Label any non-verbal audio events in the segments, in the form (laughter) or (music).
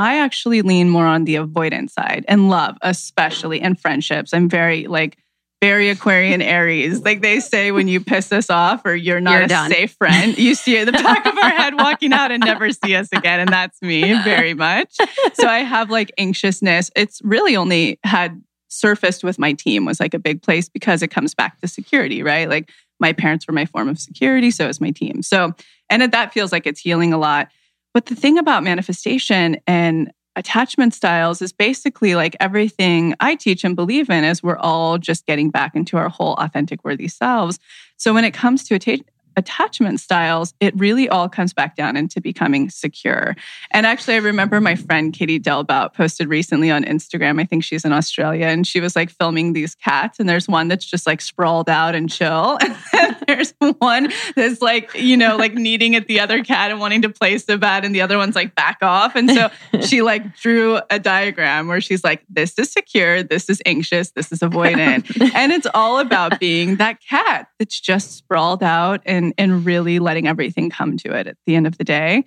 I actually lean more on the avoidance side and love, especially in friendships. I'm very like very Aquarian Aries. Like they say, when you piss us off or you're not You're a done. safe friend, you see the back of our head walking out and never see us again. And that's me very much. So I have like anxiousness. It's really only had surfaced with my team was like a big place because it comes back to security, right? Like my parents were my form of security, so is my team. So, and it, that feels like it's healing a lot. But the thing about manifestation and attachment styles is basically like everything I teach and believe in is we're all just getting back into our whole authentic, worthy selves. So when it comes to atta- attachment styles, it really all comes back down into becoming secure. And actually, I remember my friend Katie Delbout posted recently on Instagram. I think she's in Australia, and she was like filming these cats. And there's one that's just like sprawled out and chill. (laughs) And there's one that's like, you know, like needing at the other cat and wanting to place the bed, and the other one's like back off. And so (laughs) she like drew a diagram where she's like, this is secure, this is anxious, this is avoidant. (laughs) and it's all about being that cat that's just sprawled out and, and really letting everything come to it at the end of the day.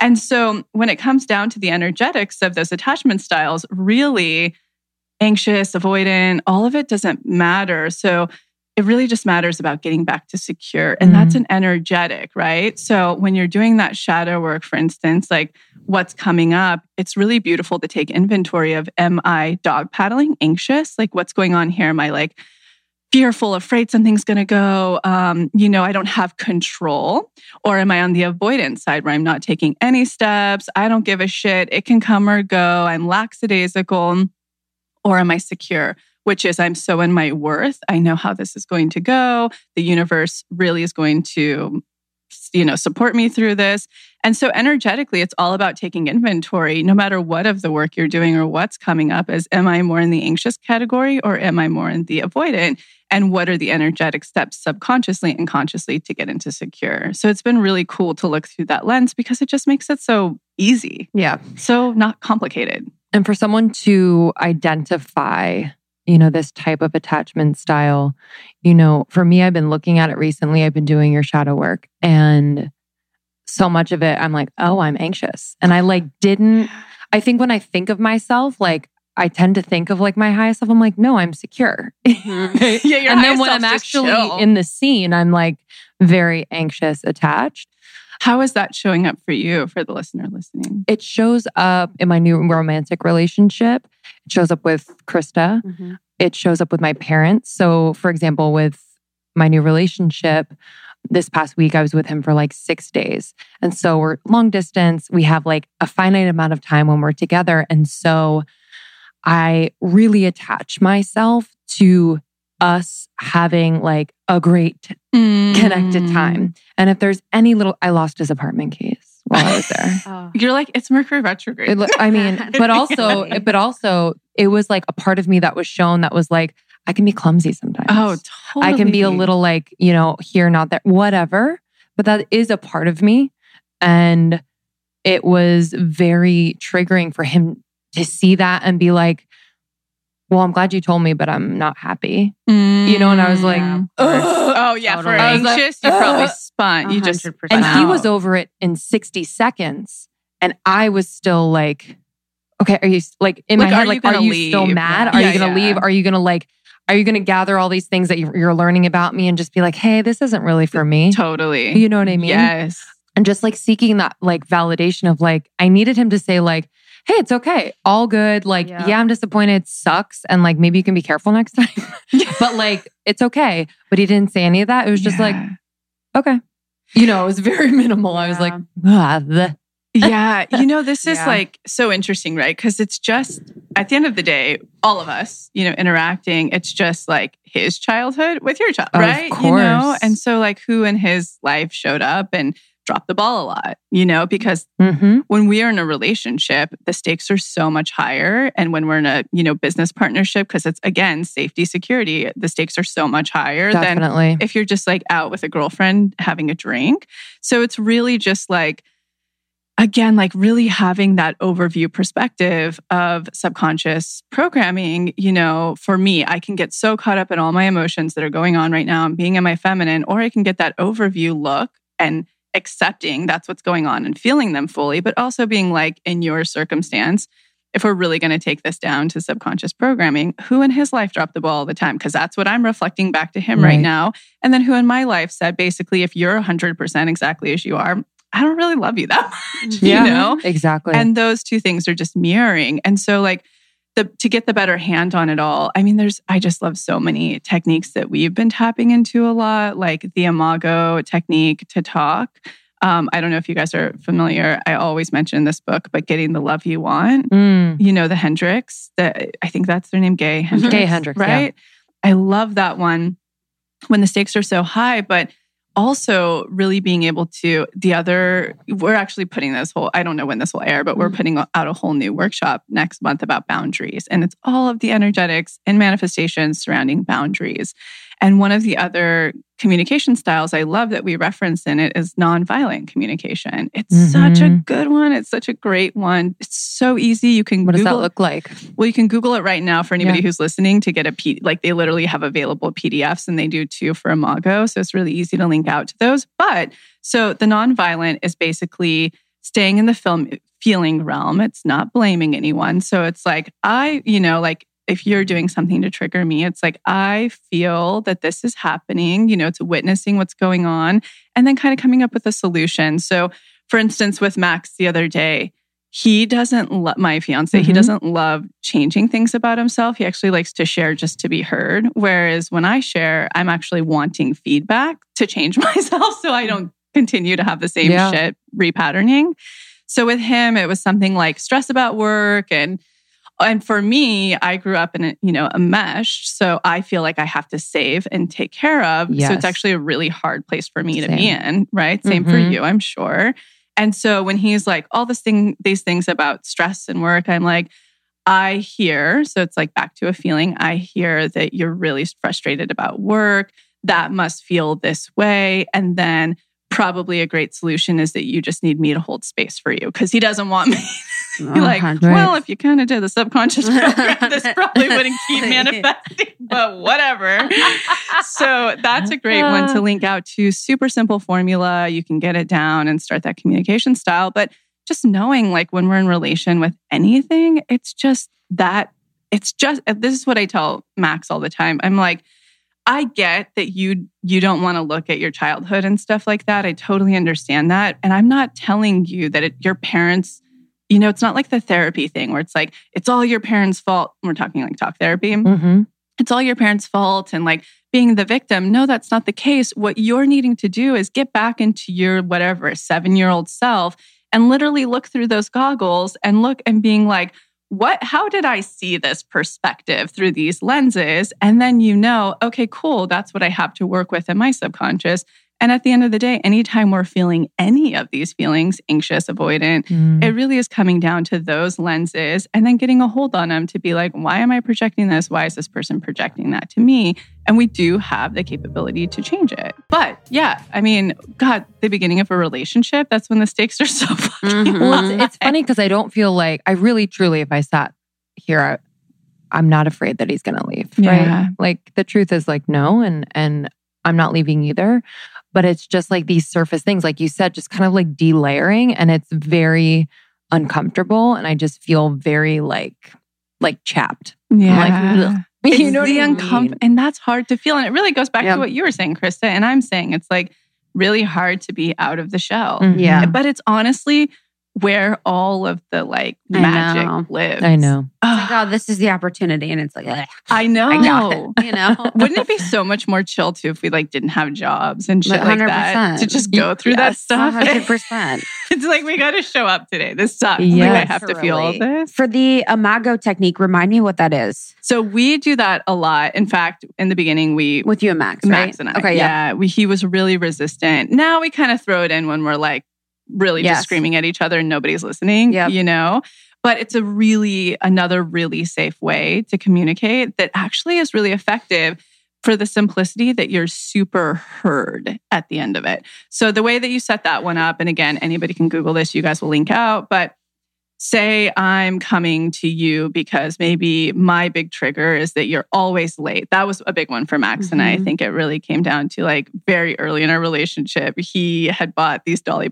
And so when it comes down to the energetics of those attachment styles, really anxious, avoidant, all of it doesn't matter. So it really just matters about getting back to secure. And that's mm-hmm. an energetic, right? So when you're doing that shadow work, for instance, like what's coming up, it's really beautiful to take inventory of am I dog paddling, anxious? Like what's going on here? Am I like fearful, afraid something's going to go? Um, you know, I don't have control. Or am I on the avoidance side where I'm not taking any steps? I don't give a shit. It can come or go. I'm lackadaisical. Or am I secure? Which is, I'm so in my worth. I know how this is going to go. The universe really is going to, you know, support me through this. And so energetically, it's all about taking inventory, no matter what of the work you're doing or what's coming up is am I more in the anxious category or am I more in the avoidant? And what are the energetic steps subconsciously and consciously to get into secure? So it's been really cool to look through that lens because it just makes it so easy, Yeah. so not complicated. And for someone to identify, you know, this type of attachment style, you know, for me, I've been looking at it recently. I've been doing your shadow work and so much of it, I'm like, oh, I'm anxious. And I like didn't, I think when I think of myself, like, I tend to think of like my highest self. I'm like, no, I'm secure. Mm-hmm. (laughs) Yeah, your and then when I'm actually chill. in the scene, I'm like very anxious, attached. How is that showing up for you, for the listener listening? It shows up in my new romantic relationship. It shows up with Krista. Mm-hmm. It shows up with my parents. So, for example, with my new relationship, this past week I was with him for like six days. And so we're long distance. We have like a finite amount of time when we're together. And so I really attach myself to us having like a great connected Mm. time. And if there's any little, I lost his apartment keys while I was (laughs) there. Oh. You're like, it's Mercury retrograde. It I mean, (laughs) but also, but also, it was like a part of me that was shown that was like, I can be clumsy sometimes. oh, totally. I can be a little like, you know, here, not there, whatever. But that is a part of me. And it was very triggering for him to see that and be like, well, I'm glad you told me, but I'm not happy. You know, and I was like, Mm. "Ugh." (laughs) oh yeah, for Totally. I was like, anxious, you probably spun. You just And he was over it in 60 seconds. And I was still like, okay, are you like in Like, my are head, you like, are gonna you still leave? mad? Yeah. Are Yeah, you going to yeah. leave? Are you going to like, are you going to gather all these things that you're learning about me and just be like, hey, this isn't really for me? totally. You know what I mean? Yes. And just like seeking that like validation of like, I needed him to say, like, hey, it's okay. All good. Like, Yeah. yeah, I'm disappointed. It sucks. And like, maybe you can be careful next time. (laughs) but like, it's okay. But he didn't say any of that. It was just like, okay. You know, it was very (laughs) minimal. I was like, ah, the. yeah you know this (laughs) is Yeah. like so interesting right because it's just at the end of the day all of us you know interacting it's just like his childhood with your child right you know and so like who in his life showed up and dropped the ball a lot you know because Mm-hmm. when we are in a relationship the stakes are so much higher and when we're in a you know business partnership because it's again safety security the stakes are so much higher than if you're just like out with a girlfriend having a drink. So it's really just like, again, like really having that overview perspective of subconscious programming. You know, for me, I can get so caught up in all my emotions that are going on right now and being in my feminine, or I can get that overview look and accepting that's what's going on and feeling them fully, but also being like, in your circumstance, if we're really going to take this down to subconscious programming, who in his life dropped the ball all the time? Because that's what I'm reflecting back to him right. right now. And then who in my life said, basically, if you're 100% exactly as you are, I don't really love you that (laughs) much, yeah, you know? Exactly. And those two things are just mirroring. And so, like, the, to get the better hand on it all, I mean, there's, I just love so many techniques that we've been tapping into a lot, like the Imago technique to talk. Um, I don't know if you guys are familiar. I always mention this book, but Getting the Love You Want. Mm. You know, the Hendrix. that I think that's their name, Gay Hendricks. Gay Hendricks, right? Yeah. I love that one when the stakes are so high, but also really being able to the other we're actually putting this whole i don't know when this will air but we're mm-hmm. putting out a whole new workshop next month about boundaries and it's all of the energetics and manifestations surrounding boundaries and one of the other communication styles I love that we reference in it is nonviolent communication. It's mm-hmm. such a good one. It's such a great one. It's so easy. You can What Google, does that look like? Well, you can Google it right now for anybody yeah. who's listening to get a P like they literally have available PDFs and they do too for Imago. So it's really easy to link out to those. But so the nonviolent is basically staying in the film feeling realm. It's not blaming anyone. So it's like, I, you know, like if you're doing something to trigger me, it's like, I feel that this is happening, you know, it's witnessing what's going on and then kind of coming up with a solution. So, for instance, with Max the other day, he doesn't love my fiance, mm-hmm. he doesn't love changing things about himself. He actually likes to share just to be heard. Whereas when I share, I'm actually wanting feedback to change (laughs) myself so I don't continue to have the same yeah. shit repatterning. So with him, it was something like stress about work and and for me, I grew up in a, you know, a mesh. So I feel like I have to save and take care of. Yes. So it's actually a really hard place for me Same. to be in, right? Same mm-hmm. for you, I'm sure. And so when he's like all this thing, these things about stress and work, I'm like, I hear, so it's like back to a feeling. I hear that you're really frustrated about work. That must feel this way. And then probably a great solution is that you just need me to hold space for you because he doesn't want (laughs) me (laughs) like, well, if you kind of did the subconscious (laughs) program, this probably wouldn't keep (laughs) manifesting, but whatever. so that's a great one to uh. link out to. Super simple formula. You can get it down and start that communication style. But just knowing, like, when we're in relation with anything, it's just that, it's just, uh, this is what I tell Max all the time. I'm like, I get that you you don't want to look at your childhood and stuff like that. I totally understand that. And I'm not telling you that it, your parents you know, it's not like the therapy thing where it's like, it's all your parents' fault. We're talking like talk therapy. Mm-hmm. It's all your parents' fault and like being the victim. No, that's not the case. What you're needing to do is get back into your whatever seven year old self and literally look through those goggles and look and being like, what, how did I see this perspective through these lenses? And then you know, okay, cool. That's what I have to work with in my subconscious. And at the end of the day, anytime we're feeling any of these feelings, anxious, avoidant, mm. it really is coming down to those lenses and then getting a hold on them to be like, why am I projecting this? Why is this person projecting that to me? And we do have the capability to change it. But yeah, I mean, God, the beginning of a relationship, that's when the stakes are so (laughs) fucking mm-hmm. Well, it's, it's funny because I don't feel like I really, truly, if I sat here, I, I'm not afraid that he's going to leave. Yeah. Right. Like the truth is like, no. And, and I'm not leaving either but it's just like these surface things, like you said, just kind of like delayering. And it's very uncomfortable. And I just feel very like, like chapped. Yeah. Like, (laughs) you know the uncomfortable. And that's hard to feel. And it really goes back yep. to what you were saying, Krista. And I'm saying it's like really hard to be out of the shell. Mm-hmm. Yeah. But it's honestly where all of the like magic I lives. I know. Oh. Like, oh, this is the opportunity. And it's like, Ugh, I know. I got it. You know? (laughs) Wouldn't it be so much more chill too if we like didn't have jobs and shit 100%. like that to just go through yes, that stuff? 100%. (laughs) it's like, we got to show up today. This sucks. Yes, like, I have to feel all this. For the Imago technique, remind me what that is. So we do that a lot. In fact, in the beginning, we. With you and Max, Max and I. Okay, yeah. yeah we, he was really resistant. Now we kind of throw it in when we're like, really yes. just screaming at each other and nobody's listening, yep. you know? But it's a really, another really safe way to communicate that actually is really effective for the simplicity that you're super heard at the end of it. So the way that you set that one up, and again, anybody can Google this, you guys will link out, but say I'm coming to you because maybe my big trigger is that you're always late. That was a big one for Max and I. I Mhm. think it really came down to like very early in our relationship. He had bought these Dolly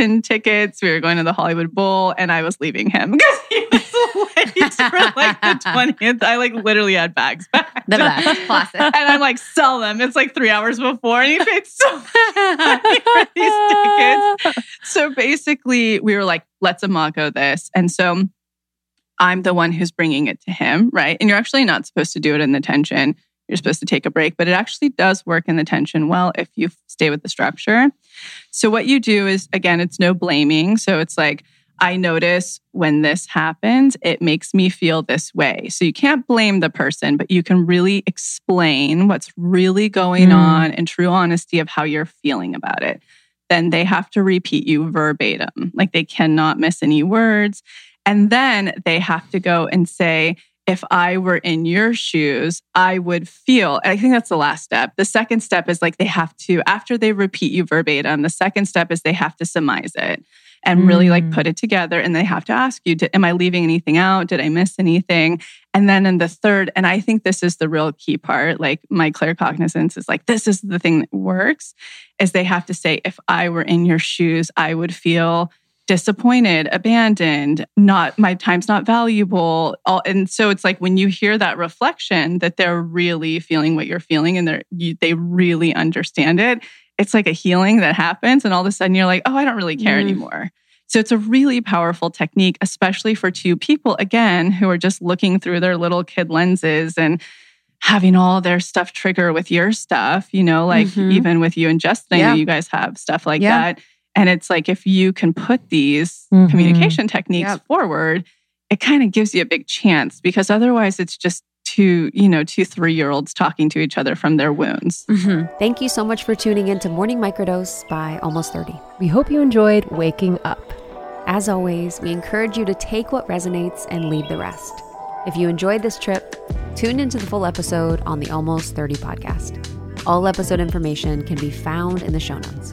Parton tickets. We were going to the Hollywood Bowl and I was leaving him (laughs) because he was (laughs) late for like the (laughs) 20th. I like literally had bags back. The best. Classic. And I'm like, sell them. It's like three hours before. And he paid so much money for these tickets. So basically, we were like, let's Imago this. And so I'm the one who's bringing it to him, right? And you're actually not supposed to do it in the tension. You're supposed to take a break, but it actually does work in the tension well if you stay with the structure. So what you do is, again, it's no blaming. So it's like, I notice when this happens, it makes me feel this way. So you can't blame the person, but you can really explain what's really going Mm. on in true honesty of how you're feeling about it. Then they have to repeat you verbatim. Like they cannot miss any words. And then they have to go and say, if I were in your shoes, I would feel. And I think that's the last step. The second step is like they have to, after they repeat you verbatim, the second step is they have to surmise it and really like Mm. put it together. And they have to ask you, am I leaving anything out? Did I miss anything? And then in the third, and I think this is the real key part, like my claircognizance is like, this is the thing that works, is they have to say, if I were in your shoes, I would feel disappointed, abandoned, not my time's not valuable. All, and so it's like when you hear that reflection that they're really feeling what you're feeling and they're you, they really understand it. It's like a healing that happens, and all of a sudden you're like, oh, I don't really care Mm. anymore. So it's a really powerful technique, especially for two people again who are just looking through their little kid lenses and having all their stuff trigger with your stuff. You know, like Mhm. even with you and Justin, I know Yeah. you guys have stuff like Yeah. that. And it's like if you can put these Mhm. communication techniques Yep. forward, it kind of gives you a big chance because otherwise it's just two, you know, two three year olds talking to each other from their wounds. Mhm. Thank you so much for tuning in to Morning Microdose by Almost 30. We hope you enjoyed waking up. As always, we encourage you to take what resonates and leave the rest. If you enjoyed this trip, tune into the full episode on the Almost 30 podcast. All episode information can be found in the show notes.